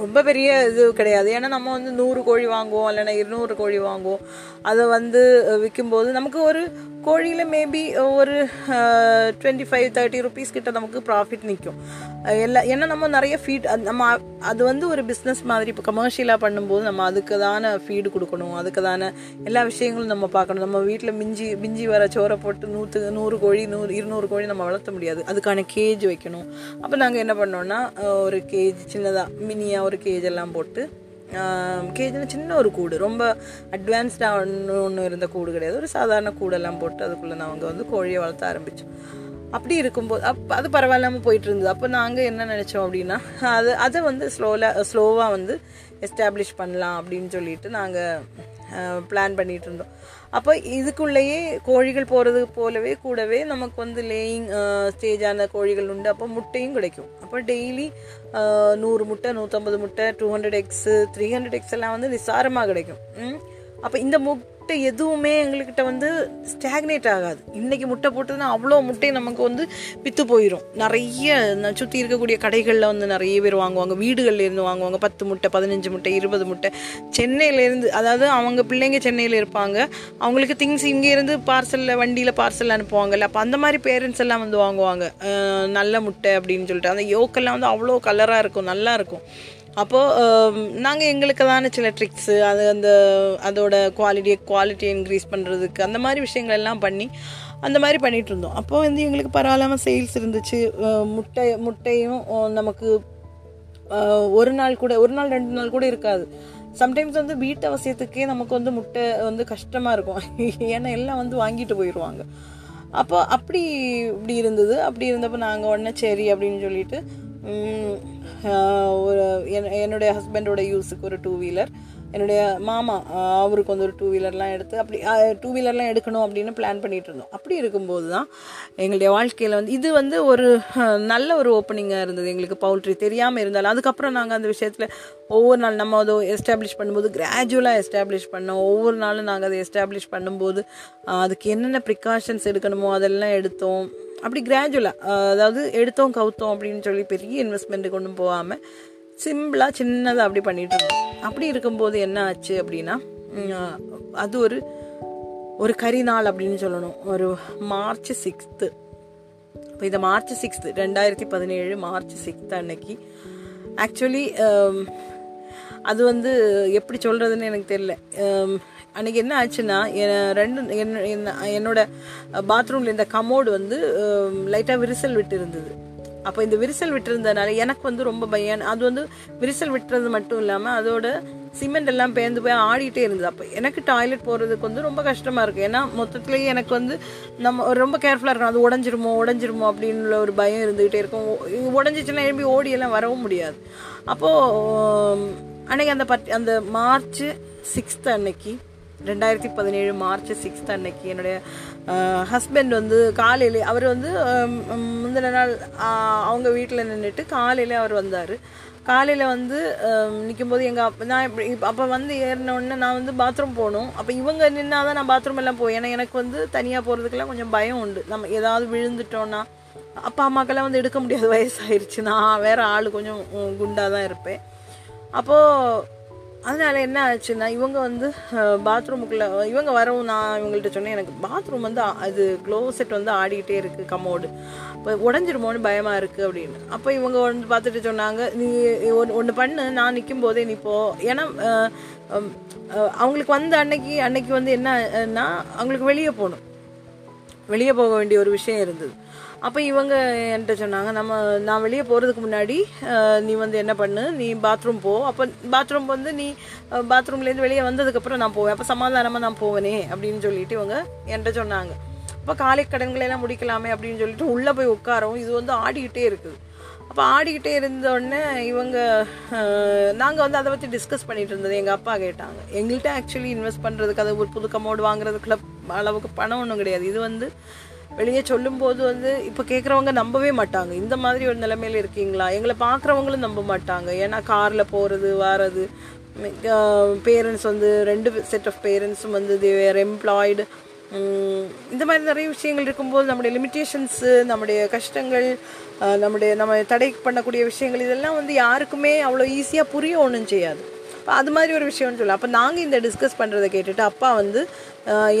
S1: ரொம்ப பெரிய இது கிடையாது. ஏன்னா நம்ம வந்து நூறு கோழி வாங்குவோம் இல்லைன்னா இருநூறு கோழி வாங்குவோம். அதை வந்து விற்கும்போது நமக்கு ஒரு கோழியில் மேபி ஒரு டுவெண்ட்டி ஃபைவ் தேர்ட்டி ருபீஸ் கிட்டே நமக்கு ப்ராஃபிட் நிற்கும் எல்லா ஏன்னா நம்ம நிறைய ஃபீட் நம்ம அது வந்து ஒரு பிஸ்னஸ் மாதிரி இப்போ கமர்ஷியலாக பண்ணும்போது நம்ம அதுக்கு தானே ஃபீடு கொடுக்கணும் அதுக்கு தானே எல்லா விஷயங்களும் நம்ம பார்க்கணும் நம்ம வீட்டில் மிஞ்சி மிஞ்சி வர சோறை போட்டு நூற்று நூறு கோழி நூறு இருநூறு கோழி நம்ம வளர்த்த முடியாது அதுக்கான கேஜ் வைக்கணும் அப்போ நாங்கள் என்ன பண்ணோம்னா ஒரு கேஜ் சின்னதாக மினியாக ஒரு கேஜ் எல்லாம் போட்டு கேஜில் சின்ன ஒரு கூடு. ரொம்ப அட்வான்ஸ்டாக ஒன்று ஒன்று இருந்த கூடு கிடையாது. ஒரு சாதாரண கூடெல்லாம் போட்டு அதுக்குள்ளே நாங்கள் வந்து கோழியை வளர்த்த ஆரம்பித்தோம் அப்படி இருக்கும்போது அப் அது பரவாயில்லாமல் போயிட்டு இருந்தது அப்போ நாங்கள் என்ன நினச்சோம் அப்படின்னா அது அதை வந்து ஸ்லோவில் ஸ்லோவாக வந்து எஸ்டாப்ளிஷ் பண்ணலாம் அப்படின்னு சொல்லிட்டு நாங்கள் பிளான் பண்ணிகிட்டு இருந்தோம் அப்போ இதுக்குள்ளேயே கோழிகள் போகிறது போலவே கூடவே நமக்கு வந்து லேயிங் ஸ்டேஜான கோழிகள் உண்டு. அப்போ முட்டையும் கிடைக்கும். அப்போ டெய்லி நூறு முட்டை நூற்றம்பது முட்டை two hundred eggs three hundred eggs எல்லாம் வந்து நிசாரமாக கிடைக்கும். ம். அப்போ இந்த முட்டை எதுவுமே எங்கள்கிட்ட வந்து ஸ்டாக்னேட் ஆகாது. இன்றைக்கி முட்டை போட்டதுன்னா அவ்வளோ முட்டை நமக்கு வந்து விற்று போயிடும் நிறைய சுற்றி இருக்கக்கூடிய கடைகளில் வந்து நிறைய பேர் வாங்குவாங்க. வீடுகள்லேருந்து வாங்குவாங்க. பத்து முட்டை பதினஞ்சு முட்டை இருபது முட்டை. சென்னையிலேருந்து அதாவது அவங்க பிள்ளைங்க சென்னையில் இருப்பாங்க. அவங்களுக்கு திங்ஸ் இங்கேருந்து பார்சலில் வண்டியில் பார்சல் அனுப்புவாங்கல்ல. அப்போ அந்த மாதிரி பேரண்ட்ஸ் எல்லாம் வந்து வாங்குவாங்க. நல்ல முட்டை அப்படின்னு சொல்லிட்டு. அந்த யோக்கெல்லாம் வந்து அவ்வளோ கலராக இருக்கும். நல்லாயிருக்கும் அப்போது நாங்கள் எங்களுக்கு சில ட்ரிக்ஸு அது அந்த அதோட குவாலிட்டியை குவாலிட்டியை இன்க்ரீஸ் பண்ணுறதுக்கு அந்த மாதிரி விஷயங்கள் எல்லாம் பண்ணி அந்த மாதிரி பண்ணிகிட்டு இருந்தோம். அப்போ வந்து எங்களுக்கு பரவாயில்லாமல் சேல்ஸ் இருந்துச்சு. முட்டை முட்டையும் நமக்கு ஒரு நாள் கூட ஒரு நாள் ரெண்டு நாள் கூட இருக்காது. சம்டைம்ஸ் வந்து வீட்டு அவசியத்துக்கே நமக்கு வந்து முட்டை வந்து கஷ்டமாக இருக்கும். ஏன்னா எல்லாம் வந்து வாங்கிட்டு போயிடுவாங்க அப்போ அப்படி இப்படி இருந்தது. அப்படி இருந்தப்போ நாங்கள் உடனே சரி அப்படின்னு சொல்லிட்டு ஒரு என் என்னுடைய ஹஸ்பண்டோட யூஸுக்கு ஒரு டூ வீலர் என்னுடைய மாமா அவருக்கு வந்து ஒரு டூ வீலர்லாம் எடுத்து அப்படி டூ வீலர்லாம் எடுக்கணும் அப்படின்னு பிளான் பண்ணிகிட்டு இருந்தோம். அப்படி இருக்கும்போது தான் எங்களுடைய வாழ்க்கையில் வந்து இது வந்து ஒரு நல்ல ஒரு ஓப்பனிங்காக இருந்தது. எங்களுக்கு பவுல்ட்ரி தெரியாமல் இருந்தாலும் அதுக்கப்புறம் நாங்கள் அந்த விஷயத்தில் ஒவ்வொரு நாள் நம்ம அதை எஸ்டாப்ளிஷ் பண்ணும்போது கிராஜுவலாக எஸ்டாப்ளிஷ் பண்ணோம். ஒவ்வொரு நாளும் நாங்கள் அதை எஸ்டாப்ளிஷ் பண்ணும்போது அதுக்கு என்னென்ன ப்ரிகாஷன்ஸ் எடுக்கணுமோ அதெல்லாம் எடுத்தோம். அப்படி கிராஜுவலாக அதாவது எடுத்தோம் கவுத்தோம் அப்படின்னு சொல்லி பெரிய இன்வெஸ்ட்மெண்ட் கொண்டு போகாமல் சிம்பிளாக சின்னதாக அப்படி பண்ணிட்டு இருந்தோம். அப்படி இருக்கும்போது என்ன ஆச்சு அப்படின்னா அது ஒரு ஒரு கரி நாள் அப்படின்னு சொல்லணும். ஒரு மார்ச் சிக்ஸ்த்து இப்போ இது மார்ச் சிக்ஸ்த்து ரெண்டாயிரத்தி பதினேழு மார்ச் சிக்ஸ்த் அன்னைக்கு. ஆக்சுவலி அது வந்து எப்படி சொல்கிறதுன்னு எனக்கு தெரியல. அன்றைக்கி அன்னைக்கு என்ன ஆச்சுன்னா ரெண்டு என்ன- என்னோட பாத்ரூமில் இந்த கமோடு வந்து லைட்டாக விரிசல் விட்டு இருந்தது. அப்போ இந்த விரிசல் விட்டுருந்ததுனால எனக்கு வந்து ரொம்ப பயம். அது வந்து விரிசல் விட்டுறது மட்டும் இல்லாமல் அதோட சிமெண்ட் எல்லாம் பேர்ந்து போய் ஆடிட்டே இருந்தது. அப்போ எனக்கு டாய்லெட் போகிறதுக்கு வந்து ரொம்ப கஷ்டமாக இருக்குது ஏன்னா மொத்தத்துலேயே எனக்கு வந்து நம்ம ரொம்ப கேர்ஃபுல்லாக இருக்கணும். அது உடஞ்சிருமோ உடஞ்சிருமோ அப்படின்னு ஒரு பயம் இருந்துகிட்டே இருக்கும். உடஞ்சிச்சுன்னா எழுப்பி ஓடியெல்லாம் வரவும் முடியாது. அப்போது அன்னைக்கு அந்த பட் அந்த மார்ச் சிக்ஸ்த் அன்னைக்கு ரெண்டாயிரத்தி பதினேழு மார்ச் சிக்ஸ்த் அன்னைக்கு என்னுடைய ஹஸ்பண்ட் வந்து காலையில் அவர் வந்து முந்தின நாள் அவங்க வீட்டில் நின்றுட்டு காலையில் அவர் வந்தார். காலையில் வந்து நிற்கும் போது எங்கள் அப்பா நான் இப்படி அப்போ வந்து ஏறினோடனே நான் வந்து பாத்ரூம் போகணும். அப்போ இவங்க நின்னா தான் நான் பாத்ரூம் எல்லாம் போவேன். ஏன்னா எனக்கு வந்து தனியாக போகிறதுக்கெல்லாம் கொஞ்சம் பயம் உண்டு. நம்ம ஏதாவது விழுந்துட்டோன்னா அப்பா அம்மாக்கெல்லாம் வந்து எடுக்க முடியாத. வயசாயிருச்சு நான் வேறு ஆள் கொஞ்சம் குண்டாக தான் இருப்பேன். அப்போது அதனால் என்ன ஆச்சுன்னா இவங்க வந்து பாத்ரூமுக்குள்ளே இவங்க வரவும் நான் இவங்கள்ட்ட சொன்னேன் எனக்கு பாத்ரூம் வந்து அது க்ளோசெட் வந்து ஆடிக்கிட்டே இருக்குது கமோடு இப்போ உடஞ்சிருமோன்னு பயமாக இருக்குது அப்படின்னு. அப்போ இவங்க வந்து பார்த்துட்டு சொன்னாங்க நீ ஒன்று ஒன்று பண்ணு நான் நிற்கும் போதே நீ போ. ஏன்னா அவங்களுக்கு வந்த அன்னைக்கு அன்னைக்கு வந்து என்னன்னா அவங்களுக்கு வெளியே போகணும். வெளியே போக வேண்டிய ஒரு விஷயம் இருந்தது. அப்போ இவங்க என்கிட்ட சொன்னாங்க நம்ம நான் வெளியே போகிறதுக்கு முன்னாடி நீ வந்து என்ன பண்ணு நீ பாத்ரூம் போ. அப்போ பாத்ரூம் வந்து நீ பாத்ரூம்லேருந்து வெளியே வந்ததுக்கப்புறம் நான் போவேன். அப்போ சமாதானமாக நான் போவேனே அப்படின்னு சொல்லிட்டு இவங்க என்கிட்ட சொன்னாங்க. அப்போ காலை கடன்களெல்லாம் முடிக்கலாமே அப்படின்னு சொல்லிட்டு உள்ளே போய் உட்காரவும் இது வந்து ஆடிக்கிட்டே இருக்குது. அப்போ ஆடிக்கிட்டே இருந்தோடனே இவங்க நாங்கள் வந்து அதை பற்றி டிஸ்கஸ் பண்ணிட்டு இருந்தது. எங்கள் அப்பா கேட்டாங்க. எங்கள்கிட்ட ஆக்சுவலி இன்வெஸ்ட் பண்ணுறதுக்கு அது ஒரு புது கமௌண்ட் வாங்குறதுக்குள்ள அளவுக்கு பணம் ஒன்றும் கிடையாது. இது வந்து வெளியே சொல்லும்போது வந்து இப்போ கேட்குறவங்க நம்பவே மாட்டாங்க. இந்த மாதிரி ஒரு நிலைமையில் இருக்கீங்களா? எங்களை பார்க்குறவங்களும் நம்ப மாட்டாங்க. ஏன்னா காரில் போகிறது வர்றது பேரண்ட்ஸ் வந்து ரெண்டு செட் ஆஃப் பேரண்ட்ஸும் வந்து தேர் எம்ப்ளாய்டு இந்த மாதிரி நிறைய விஷயங்கள் இருக்கும்போது நம்முடைய லிமிட்டேஷன்ஸு நம்முடைய கஷ்டங்கள் நம்முடைய நம்ம தடை பண்ணக்கூடிய விஷயங்கள் இதெல்லாம் வந்து யாருக்குமே அவ்வளோ ஈஸியாக புரிய ஒன்றும் செய்யாது. அது மாதிரி ஒரு விஷயம்னு சொல்லலாம். அப்போ நாங்கள் இந்த டிஸ்கஸ் பண்ணுறதை கேட்டுட்டு அப்பா வந்து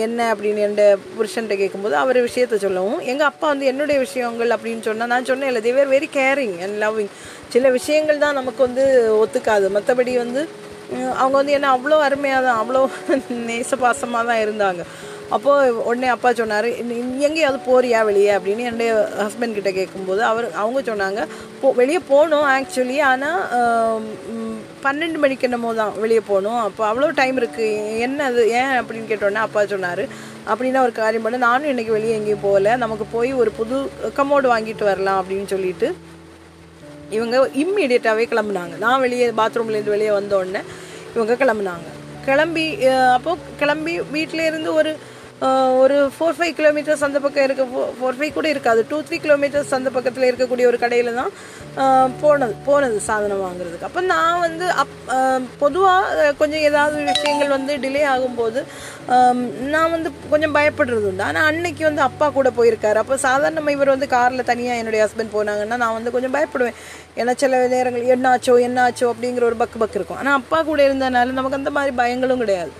S1: என்ன அப்படின்னு என் புருஷன்ட்ட கேட்கும்போது அவர் விஷயத்த சொல்லவும் எங்கள் அப்பா வந்து என்னுடைய விஷயங்கள் அப்படின்னு சொன்னால் நான் சொன்னேன் இல்லை they were very caring and loving சில விஷயங்கள் தான் நமக்கு வந்து ஒத்துக்காது. மற்றபடி வந்து அவங்க வந்து என்ன அவ்வளோ அருமையாக தான் அவ்வளோ நேசபாசமாக தான் இருந்தாங்க. அப்போது உடனே அப்பா சொன்னார் எங்கேயாவது போறியா வெளியே? அப்படின்னு என்னுடைய ஹஸ்பண்ட் கிட்ட கேட்கும்போது அவர் அவங்க சொன்னாங்க போ வெளியே போகணும் ஆக்சுவலி ஆனால் பன்னெண்டு மணிக்கு என்னமோ தான் வெளியே போகணும். அப்போ அவ்வளோ டைம் இருக்குது என்ன அது ஏன்? அப்படின்னு கேட்டோன்னே அப்பா சொன்னார் அப்படின்னா ஒரு காரியம் பண்ண. நானும் இன்றைக்கி வெளியே எங்கேயும் போகல. நமக்கு போய் ஒரு புது கமோடு வாங்கிட்டு வரலாம் அப்படின்னு சொல்லிட்டு இவங்க இம்மிடியட்டாகவே கிளம்புனாங்க. நான் வெளியே பாத்ரூம்லேருந்து வெளியே வந்த உடனே இவங்க கிளம்புனாங்க. கிளம்பி அப்போது கிளம்பி வீட்டிலேருந்து ஒரு ஒரு ஃபோர் ஃபைவ் கிலோமீட்டர்ஸ் அந்த பக்கம் இருக்க ஃபோர் ஃபைவ் கூட இருக்காது. டூ த்ரீ கிலோமீட்டர்ஸ் அந்த பக்கத்தில் இருக்கக்கூடிய ஒரு கடையில் தான் போனது போனது சாதனம் வாங்குறதுக்கு. அப்போ நான் வந்து அப் பொதுவாக கொஞ்சம் ஏதாவது விஷயங்கள் வந்து டிலே ஆகும்போது நான் வந்து கொஞ்சம் பயப்படுறது உண்டு. ஆனால் அன்னைக்கு வந்து அப்பா கூட போயிருக்காரு. அப்போ சாதாரண இவர் வந்து காரில் தனியாக என்னுடைய ஹஸ்பண்ட் போனாங்கன்னா நான் வந்து கொஞ்சம் பயப்படுவேன். ஏன்னா சில நேரங்கள் என்னாச்சோ என்னாச்சோ அப்படிங்கிற ஒரு பக்கு பக்கு இருக்கும். ஆனால் அப்பா கூட இருந்தனால நமக்கு அந்த மாதிரி பயங்களும் கிடையாது.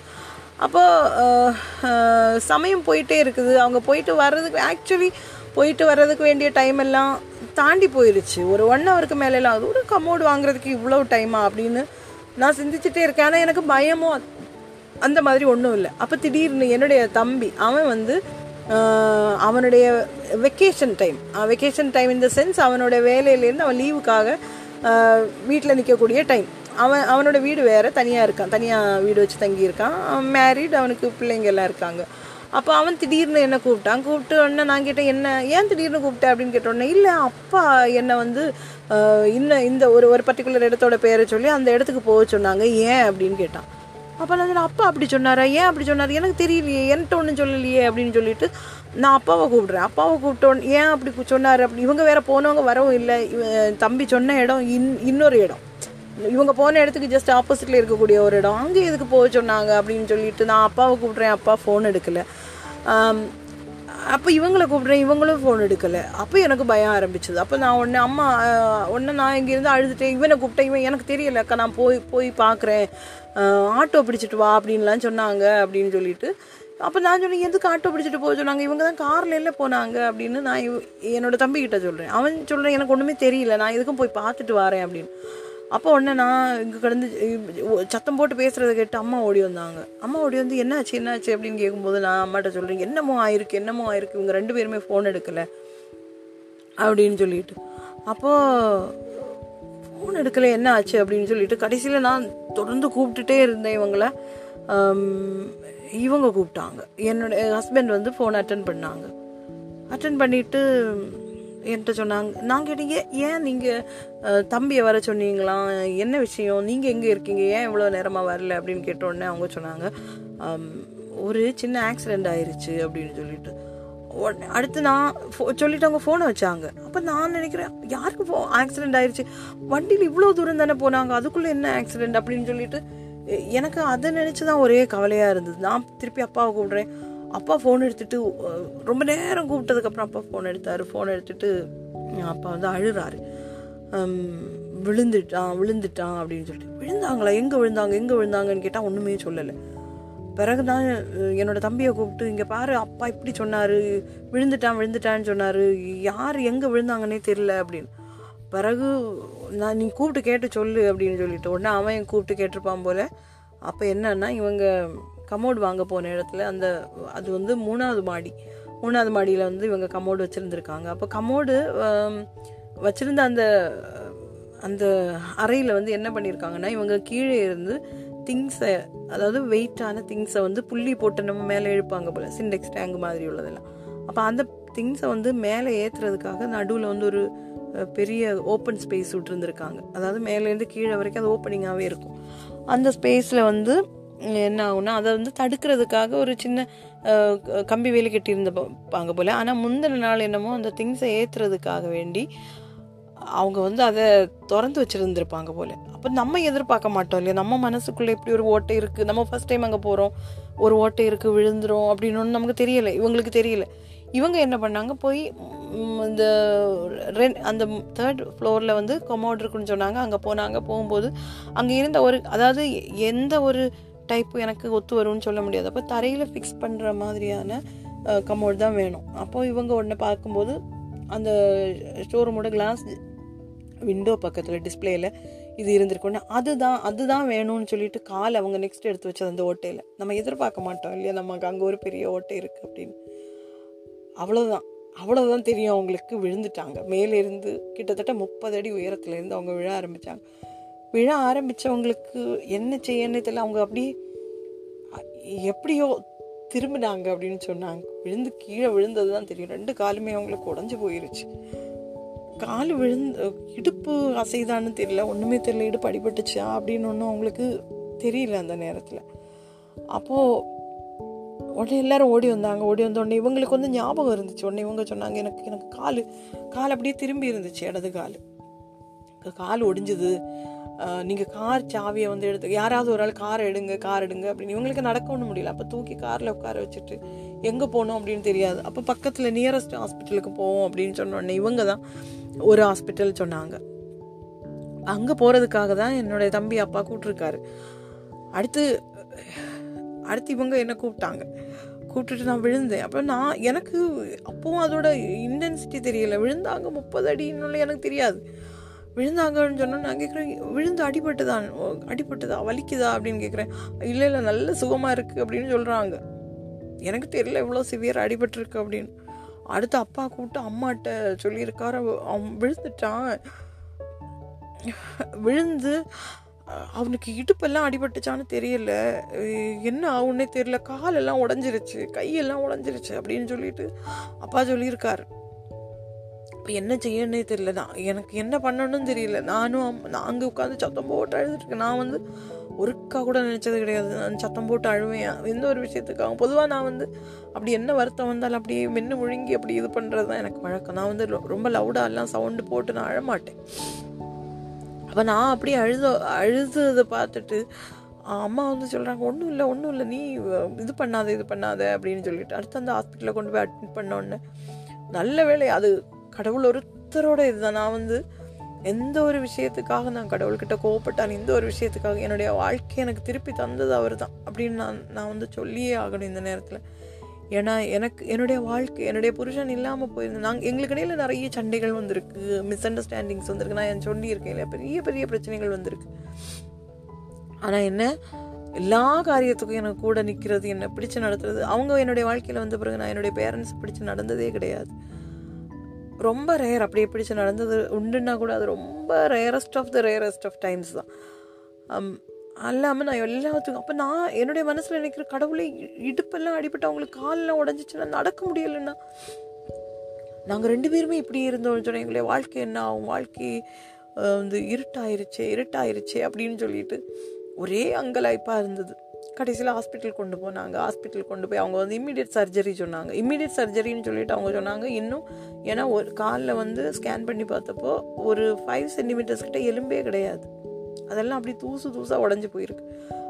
S1: அப்போது சமயம் போயிட்டே இருக்குது. அவங்க போயிட்டு வர்றதுக்கு ஆக்சுவலி போயிட்டு வர்றதுக்கு வேண்டிய டைம் எல்லாம் தாண்டி போயிடுச்சு ஒரு ஒன் ஹவருக்கு மேலெல்லாம் அது ஒரு கமோடு வாங்குறதுக்கு இவ்வளோ டைமா அப்படின்னு நான் சிந்திச்சுட்டே இருக்கேன். ஆனால் எனக்கு பயமும் அந்த மாதிரி ஒன்றும் இல்லை. அப்போ திடீர்னு என்னுடைய தம்பி அவன் வந்து அவனுடைய வெக்கேஷன் டைம் வெக்கேஷன் டைம் இந்த சென்ஸ் அவனோட வேலையிலேருந்து அவன் லீவுக்காக வீட்டில் நிற்கக்கூடிய டைம் அவன் அவனோட வீடு வேறு தனியாக இருக்கான். தனியாக வீடு வச்சு தங்கியிருக்கான். அவன் மேரிட் அவனுக்கு பிள்ளைங்க எல்லாம் இருக்காங்க. அப்போ அவன் திடீர்னு என்ன கூப்பிட்டான்? கூப்பிட்டு உடனே நான் கேட்டேன் என்ன ஏன் திடீர்னு கூப்பிட்டேன் அப்படின்னு கேட்டோடனே இல்லை அப்பா என்னை வந்து இன்னும் இந்த ஒரு ஒரு பர்டிகுலர் இடத்தோட பேரை சொல்லி அந்த இடத்துக்கு போக சொன்னாங்க. ஏன்? அப்படின்னு கேட்டான். அப்போ நான் அப்பா அப்படி சொன்னாரா? ஏன் அப்படி சொன்னார்? எனக்கு தெரியலையே. என்கிட்ட ஒன்றும் சொல்லலையே. அப்படின்னு சொல்லிட்டு நான் அப்பாவை கூப்பிடுறேன். அப்பாவை கூப்பிட்டோன்னு ஏன் அப்படி சொன்னார்? அப்படி இவங்க வேற போனவங்க வரவும் இல்லை. இவன் தம்பி சொன்ன இடம் இன் இன்னொரு இடம். இவங்க போன இடத்துக்கு ஜஸ்ட் ஆப்போசிட்டில் இருக்கக்கூடிய ஒரு இடம். அங்கே எதுக்கு போக சொன்னாங்க அப்படின்னு சொல்லிட்டு நான் அப்பாவை கூப்பிட்றேன். அப்பா ஃபோன் எடுக்கலை. அப்போ இவங்களை கூப்பிட்றேன். இவங்களும் ஃபோன் எடுக்கலை. அப்போ எனக்கு பயம் ஆரம்பிச்சது. அப்போ நான் ஒன்று அம்மா ஒன்று நான் இங்கேருந்து அழுதுட்டேன். இவனை கூப்பிட்டேன். இவன் எனக்கு தெரியல. அக்கா நான் போய் போய் பார்க்குறேன். ஆட்டோ பிடிச்சிட்டு வா அப்படின்லாம் சொன்னாங்க அப்படின்னு சொல்லிட்டு. அப்போ நான் சொன்னேன் எதுக்கு ஆட்டோ பிடிச்சிட்டு போக சொன்னாங்க? இவங்க தான் காரில் இல்லை போனாங்க அப்படின்னு நான் இவ- என்னோட தம்பிக்கிட்ட சொல்கிறேன் அவன் சொல்கிறேன் எனக்கு ஒன்றுமே தெரியல. நான் எதுக்கும் போய் பார்த்துட்டு வரேன் அப்படின்னு. அப்போ உடனே நான் இங்கே கிடந்து சத்தம் போட்டு பேசுகிறத கேட்டு அம்மா ஓடி வந்தாங்க. அம்மா ஓடி வந்து என்னாச்சு என்னாச்சு? அப்படின்னு கேட்கும்போது நான் அம்மாட்ட சொல்கிறேன் என்னமோ ஆயிருக்கு என்னமோ ஆயிருக்கு? இவங்க ரெண்டு பேருமே ஃபோன் எடுக்கலை. அப்படின்னு சொல்லிட்டு. அப்போது ஃபோன் எடுக்கல என்ன ஆச்சு? அப்படின்னு சொல்லிட்டு கடைசியில் நான் தொடர்ந்து கூப்பிட்டுட்டே இருந்தேன் இவங்கள. இவங்க கூப்பிட்டாங்க. என்னோட ஹஸ்பண்ட் வந்து ஃபோன் அட்டன் பண்ணாங்க. அட்டன் பண்ணிவிட்டு என்கிட்ட சொன்னாங்க. நான் கேட்டீங்க ஏன் நீங்கள் தம்பியை வர சொன்னீங்களா? என்ன விஷயம்? நீங்கள் எங்கே இருக்கீங்க? ஏன் இவ்வளோ நேரமாக வரல? அப்படின்னு கேட்டோடனே அவங்க சொன்னாங்க ஒரு சின்ன ஆக்சிடெண்ட் ஆயிடுச்சு அப்படின்னு சொல்லிட்டு. உடனே அடுத்து நான் ஃபோ- சொல்லிட்டு அவங்க ஃபோனை வச்சாங்க. அப்போ நான் நினைக்கிறேன் யாருக்கு ஃபோ ஆக்சிடென்ட் ஆயிடுச்சு வண்டியில் இவ்வளோ தூரம் தானே போனாங்க? அதுக்குள்ளே என்ன ஆக்சிடென்ட் அப்படின்னு சொல்லிட்டு எனக்கு அதை நினச்சி தான் ஒரே கவலையாக இருந்தது. நான் திருப்பி அப்பாவை கூப்பிடுறேன். அப்பா ஃபோன் எடுத்துகிட்டு ரொம்ப நேரம் கூப்பிட்டதுக்கப்புறம் அப்பா ஃபோன் எடுத்தார். ஃபோன் எடுத்துட்டு அப்பா வந்து அழுறாரு. விழுந்துட்டான் விழுந்துட்டான் அப்படின்னு சொல்லிட்டு. விழுந்தாங்களா? எங்கே விழுந்தாங்க? எங்கே விழுந்தாங்கன்னு கேட்டால் ஒன்றுமே சொல்லலை. பிறகு தான் என்னோட தம்பியை கூப்பிட்டு இங்கே பாரு அப்பா இப்படி சொன்னார். விழுந்துட்டான் விழுந்துட்டான்னு சொன்னார். யார் எங்கே விழுந்தாங்கன்னே தெரில அப்படின்னு. பிறகு நான் நீ கூப்பிட்டு கேட்டு சொல்லு அப்படின்னு சொல்லிட்டு உடனே அவன் கூப்பிட்டு கேட்டிருப்பான் போல். அப்போ என்னன்னா இவங்க கமோடு வாங்க போன இடத்துல அந்த அது வந்து மூணாவது மாடி. மூணாவது மாடியில் வந்து இவங்க கமோடு வச்சுருந்துருக்காங்க. அப்போ கமோடு வச்சுருந்த அந்த அந்த அறையில் வந்து என்ன பண்ணியிருக்காங்கன்னா இவங்க கீழே இருந்து திங்ஸை அதாவது வெயிட்டான திங்ஸை வந்து புள்ளி போட்டு நம்ம மேலே இழுப்பாங்க போல் சிண்டெக்ஸ் டேங்க் மாதிரி உள்ளதெல்லாம். அப்போ அந்த திங்ஸை வந்து மேலே ஏற்றுறதுக்காக நடுவில் வந்து ஒரு பெரிய ஓப்பன் ஸ்பேஸ் விட்டுருந்துருக்காங்க. அதாவது மேலேருந்து கீழே வரைக்கும் அது ஓப்பனிங்காகவே இருக்கும். அந்த ஸ்பேஸில் வந்து என்ன ஆகும்னா அதை வந்து தடுக்கிறதுக்காக ஒரு சின்ன க- கம்பி வேலி கட்டியிருந்தப்பாங்க போல். ஆனால் முந்தின நாள் என்னமோ அந்த திங்ஸை ஏற்றுறதுக்காக வேண்டி அவங்க வந்து அதை திறந்து வச்சுருந்துருப்பாங்க போல. அப்போ நம்ம எதிர்பார்க்க மாட்டோம் இல்லையா? நம்ம மனசுக்குள்ளே இப்படி ஒரு ஓட்டை இருக்குது நம்ம ஃபர்ஸ்ட் டைம் அங்கே போகிறோம் ஒரு ஓட்டை இருக்குது விழுந்துரும் அப்படின்னு நமக்கு தெரியல. இவங்களுக்கு தெரியல. இவங்க என்ன பண்ணாங்க? போய் இந்த ரென் அந்த தேர்ட் ஃப்ளோரில் வந்து கொமோட் இருக்குன்னு சொன்னாங்க. அங்கே போனாங்க. போகும்போது அங்கே இருந்த ஒரு அதாவது எந்த ஒரு டைப்பு எனக்கு ஒத்து வரும்னு சொல்ல முடியாது. அப்போ தரையில் ஃபிக்ஸ் பண்ணுற மாதிரியான கமோட் தான் வேணும். அப்போது இவங்க ஒன்று பார்க்கும்போது அந்த ஷோரூமோட கிளாஸ் விண்டோ பக்கத்தில் டிஸ்பிளேயில் இது இருந்திருக்கோன்னு அதுதான் அதுதான் வேணும்னு சொல்லிட்டு கால் அவங்க நெக்ஸ்ட் எடுத்து வச்சது அந்த ஓட்டையில். நம்ம எதிர்பார்க்க மாட்டோம் இல்லையா? நமக்கு அங்கே ஒரு பெரிய ஓட்டை இருக்குது அப்படின்னு. அவ்வளோதான் அவ்வளோதான் தெரியும் அவங்களுக்கு விழுந்துட்டாங்க. மேலே இருந்து கிட்டத்தட்ட முப்பது அடி உயரத்துலேருந்து அவங்க விழ ஆரம்பித்தாங்க விழ ஆரம்பித்தவங்களுக்கு என்ன செய்யன்னு தெரியல. அவங்க அப்படியே எப்படியோ திரும்பினாங்க அப்படின்னு சொன்னாங்க. விழுந்து கீழே விழுந்தது தான் தெரியும். ரெண்டு காலுமே அவங்களுக்கு உடஞ்சு போயிருச்சு. கால் விழுந்து இடுப்பு அசைதான்னு தெரியல. ஒன்றுமே தெரியல. இடுப்பு அடிபட்டுச்சா அப்படின்னு ஒன்றும் அவங்களுக்கு தெரியல அந்த நேரத்தில். அப்போது உடனே எல்லாரும் ஓடி வந்தாங்க. ஓடி வந்த உடனே இவங்களுக்கு வந்து ஞாபகம் இருந்துச்சு. உடனே இவங்க சொன்னாங்க எனக்கு எனக்கு கால் கால் அப்படியே திரும்பி இருந்துச்சு. இடது கால். கால் ஒடிஞ்சுது. நீங்கள் கார் சாவியை வந்து எடுத்து யாராவது ஒரு ஆள் கார் எடுங்க கார் எடுங்க அப்படின்னு. இவங்களுக்கு நடக்க ஒன்றும் முடியல. அப்போ தூக்கி காரில் உட்கார வச்சுட்டு எங்கே போகணும்? அப்படின்னு தெரியாது. அப்போ பக்கத்தில் நியரஸ்ட் ஹாஸ்பிட்டலுக்கு போவோம் அப்படின்னு சொன்ன இவங்க தான் ஒரு ஹாஸ்பிட்டல் சொன்னாங்க. அங்கே போகிறதுக்காக தான் என்னுடைய தம்பி அப்பா கூப்பிட்ருக்காரு அடுத்து அடுத்து இவங்க என்ன கூப்பிட்டாங்க? கூப்பிட்டுட்டு நான் விழுந்தேன். அப்போ நான் எனக்கு அப்போவும் அதோட இன்டென்சிட்டி தெரியல. விழுந்தாங்க முப்பது அடின்னு எனக்கு தெரியாது. விழுந்தாங்கன்னு சொன்னால் நான் கேட்குறேன் விழுந்து அடிபட்டுதான் ஓ, அடிபட்டுதா வலிக்குதா அப்படின்னு கேட்குறேன் இல்லை இல்லை நல்ல சுகமாக இருக்குது அப்படின்னு சொல்கிறாங்க எனக்கு தெரியல இவ்வளோ சிவியர் அடிபட்டுருக்கு அப்படின்னு. அடுத்து அப்பா கூப்பிட்டு அம்மாட்ட சொல்லியிருக்காரு. அவன் விழுந்துட்டான். விழுந்து அவனுக்கு இடுப்பெல்லாம் அடிபட்டுச்சான்னு தெரியல. என்ன ஆகுன்னே தெரியல. காலெல்லாம் உடஞ்சிருச்சு. கையெல்லாம் உடஞ்சிருச்சு அப்படின்னு சொல்லிட்டு அப்பா சொல்லியிருக்காரு. என்ன செய்யணுன்னே தெரியல. நான் எனக்கு என்ன பண்ணணும்னு தெரியல. நானும் அம்மா- நான் அங்கே உட்காந்து சத்தம் போட்டு அழுதுட்டு நான் வந்து ஒருக்கா கூட நினச்சது கிடையாது. நான் சத்தம் போட்டு அழுவேன். எந்த ஒரு விஷயத்துக்காக பொதுவாக நான் வந்து அப்படி என்ன வருத்தம் வந்தாலும் அப்படியே மென்று முழுங்கி அப்படி இது பண்ணுறது தான் எனக்கு வழக்கம். நான் வந்து ரொம்ப லவுடாக எல்லாம் சவுண்டு போட்டு நான் அழமாட்டேன் அப்போ நான் அப்படியே அழுத அழுதுதை பார்த்துட்டு அம்மா வந்து சொல்கிறாங்க ஒன்றும் இல்லை ஒன்றும் இல்லை. நீ இது பண்ணாத இது பண்ணாத. அப்படின்னு சொல்லிட்டு அடுத்து அந்த ஹாஸ்பிட்டலில் கொண்டு போய் அட்மிட் பண்ண உடனே நல்ல வேலை அது கடவுள் ஒருத்தரோட இதுதான். நான் வந்து எந்த ஒரு விஷயத்துக்காக நான் கடவுள்கிட்ட கோவப்பட்டான் இந்த ஒரு விஷயத்துக்காக என்னுடைய வாழ்க்கை எனக்கு திருப்பி தந்தது அவர் தான் அப்படின்னு நான் நான் வந்து சொல்லியே ஆகணும் இந்த நேரத்தில். ஏன்னா எனக்கு என்னுடைய வாழ்க்கை என்னுடைய புருஷன் இல்லாமல் போயிருந்தேன் நாங்கள் எங்களுக்கு இடையில நிறைய சண்டைகள் வந்திருக்கு மிஸ் அண்டர்ஸ்டாண்டிங்ஸ் வந்திருக்கு. நான் என் சொல்லியிருக்கேன் இல்லையா? பெரிய பெரிய பிரச்சனைகள் வந்திருக்கு. ஆனால் என்ன எல்லா காரியத்துக்கும் எனக்கு கூட நிற்கிறது என்னை பிடிச்சு நடத்துறது அவங்க என்னுடைய வாழ்க்கையில் வந்த பிறகு நான் என்னுடைய பேரண்ட்ஸ் பிடிச்சு நடந்ததே கிடையாது. ரொம்ப ரேர் அப்படி பிடிச்சி நடந்தது உண்டுன்னா கூட அது ரொம்ப rarest of the rarest of times தான். அல்லாமல் நான் எல்லாத்துக்கும் அப்போ நான் என்னுடைய மனசில் நினைக்கிற கடவுளை இடுப்பெல்லாம் அடிபட்டு அவங்களுக்கு காலெல்லாம் உடஞ்சிச்சுன்னா நடக்க முடியலைன்னா? நாங்கள் ரெண்டு பேருமே இப்படி இருந்தோம்னு சொன்னேன் எங்களுடைய வாழ்க்கை என்ன ஆகும்? வாழ்க்கை வந்து இருட்டாயிருச்சே இருட்டாயிருச்சே அப்படின்னு சொல்லிட்டு ஒரே அங்கலாய்ப்பாக இருந்தது. கடைசியில் ஹாஸ்பிட்டல் கொண்டு போனாங்க ஹாஸ்பிட்டல் கொண்டு போய் அவங்க வந்து இம்மிடியட் சர்ஜரி சொன்னாங்க. இம்மிடியட் சர்ஜரின்னு சொல்லிட்டு அவங்க சொன்னாங்க. இன்னும் ஏன்னா ஒரு காலில் வந்து ஸ்கேன் பண்ணி பார்த்தப்போ ஒரு ஃபைவ் சென்டிமீட்டர்ஸ் கிட்ட எலும்பே கிடையாது. அதெல்லாம் அப்படி தூசு தூசாக உடஞ்சி போயிருக்கு.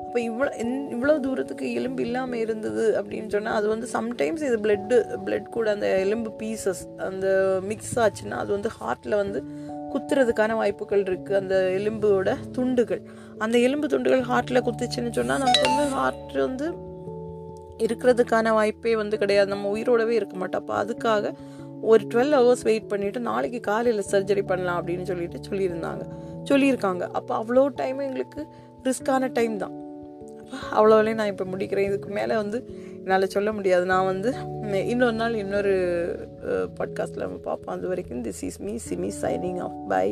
S1: அப்போ இவ்வளோ இவ்வளோ தூரத்துக்கு எலும்பு இல்லாமல் இருந்தது அப்படின்னு சொன்னால் அது வந்து சம்டைம்ஸ் இது பிளட்டு பிளட் கூட அந்த எலும்பு பீசஸ் அந்த மிக்ஸ் ஆச்சுன்னா அது வந்து ஹார்ட்டில் வந்து குத்துறதுக்கான வாய்ப்புகள் இருக்குது அந்த எலும்போட துண்டுகள். அந்த எலும்பு துண்டுகள் ஹார்ட்டில் குத்துச்சுன்னு சொன்னால் நமக்கு வந்து ஹார்ட் வந்து இருக்கிறதுக்கான வாய்ப்பே வந்து கிடையாது. நம்ம உயிரோடவே இருக்க மாட்டோம். அப்போ அதுக்காக ஒரு டுவெல் ஹவர்ஸ் வெயிட் பண்ணிவிட்டு நாளைக்கு காலையில் சர்ஜரி பண்ணலாம் அப்படின்னு சொல்லிட்டு சொல்லியிருந்தாங்க. சொல்லியிருக்காங்க. அப்போ அவ்வளோ டைம் எங்களுக்கு ரிஸ்க்கான டைம் தான். அப்போ அவ்வளோலையும் நான் இப்போ முடிக்கிறேன். இதுக்கு மேலே வந்து என்னால் சொல்ல முடியாது. நான் வந்து இன்னொரு நாள் இன்னொரு பாட்காஸ்ட்டில் நம்ம பார்ப்போம். அது வரைக்கும் this is me Simi signing off bye